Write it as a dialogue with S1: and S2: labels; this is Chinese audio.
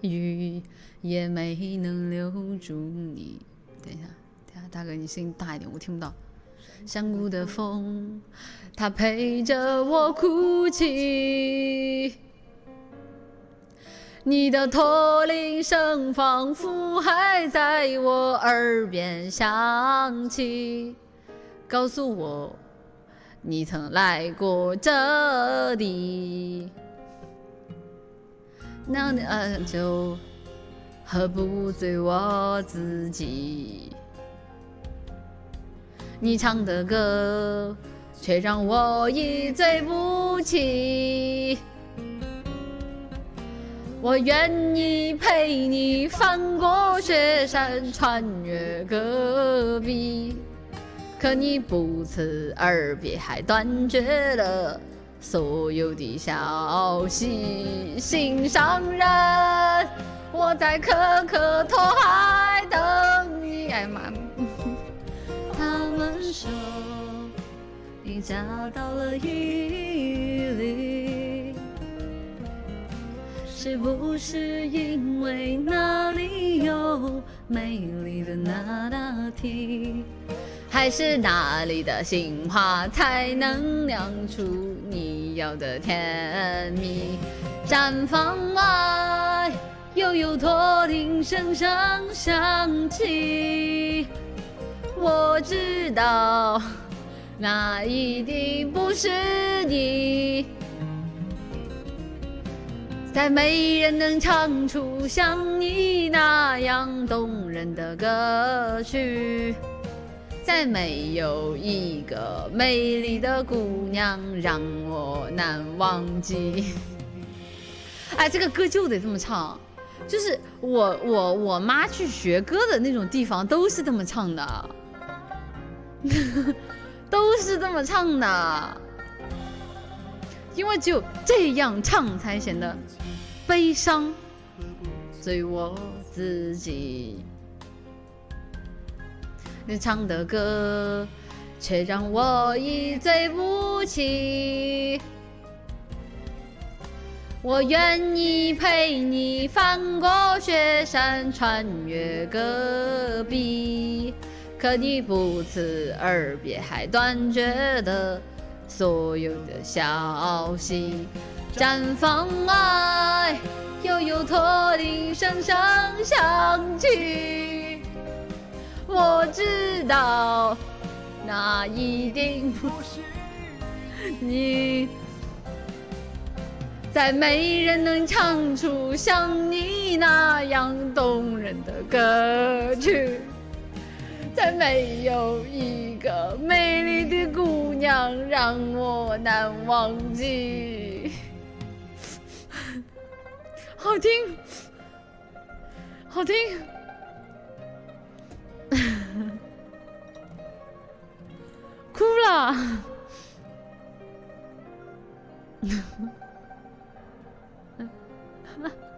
S1: 雨也没能留住你。等一下，等一下，大哥，你声音大一点，我听不到。山谷的风，它陪着我哭泣。你的驼铃声仿佛还在我耳边响起，告诉我你曾来过这里。那呃，就喝不醉我自己。你唱的歌，却让我一醉不起。我愿意陪你翻过雪山，穿越戈壁，可你不辞而别，还断绝了所有的消息。心上人，我在可可托海等你。哎呀妈！他们说你嫁到了伊犁，是不是因为那里有美丽的那达提？还是那里的杏花才能酿出你要的甜蜜？毡房外又有驼铃声声响起。我知道，那一定不是你。再没人能唱出像你那样动人的歌曲，再没有一个美丽的姑娘让我难忘记。哎，这个歌就得这么唱，就是我我我妈去学歌的那种地方都是这么唱的。都是这么唱的，因为只有这样唱才显得悲伤。所以我自己，你唱的歌却让我一醉不起。我愿意陪你翻过雪山，穿越戈壁。可你不辞而别，还断绝了所有的消息。毡房外又有驼铃声声响起，我知道那一定不是你。再没人能唱出像你那样动人的歌曲。再没有一个美丽的姑娘让我难忘记。好听，好听，嗯，哈哈。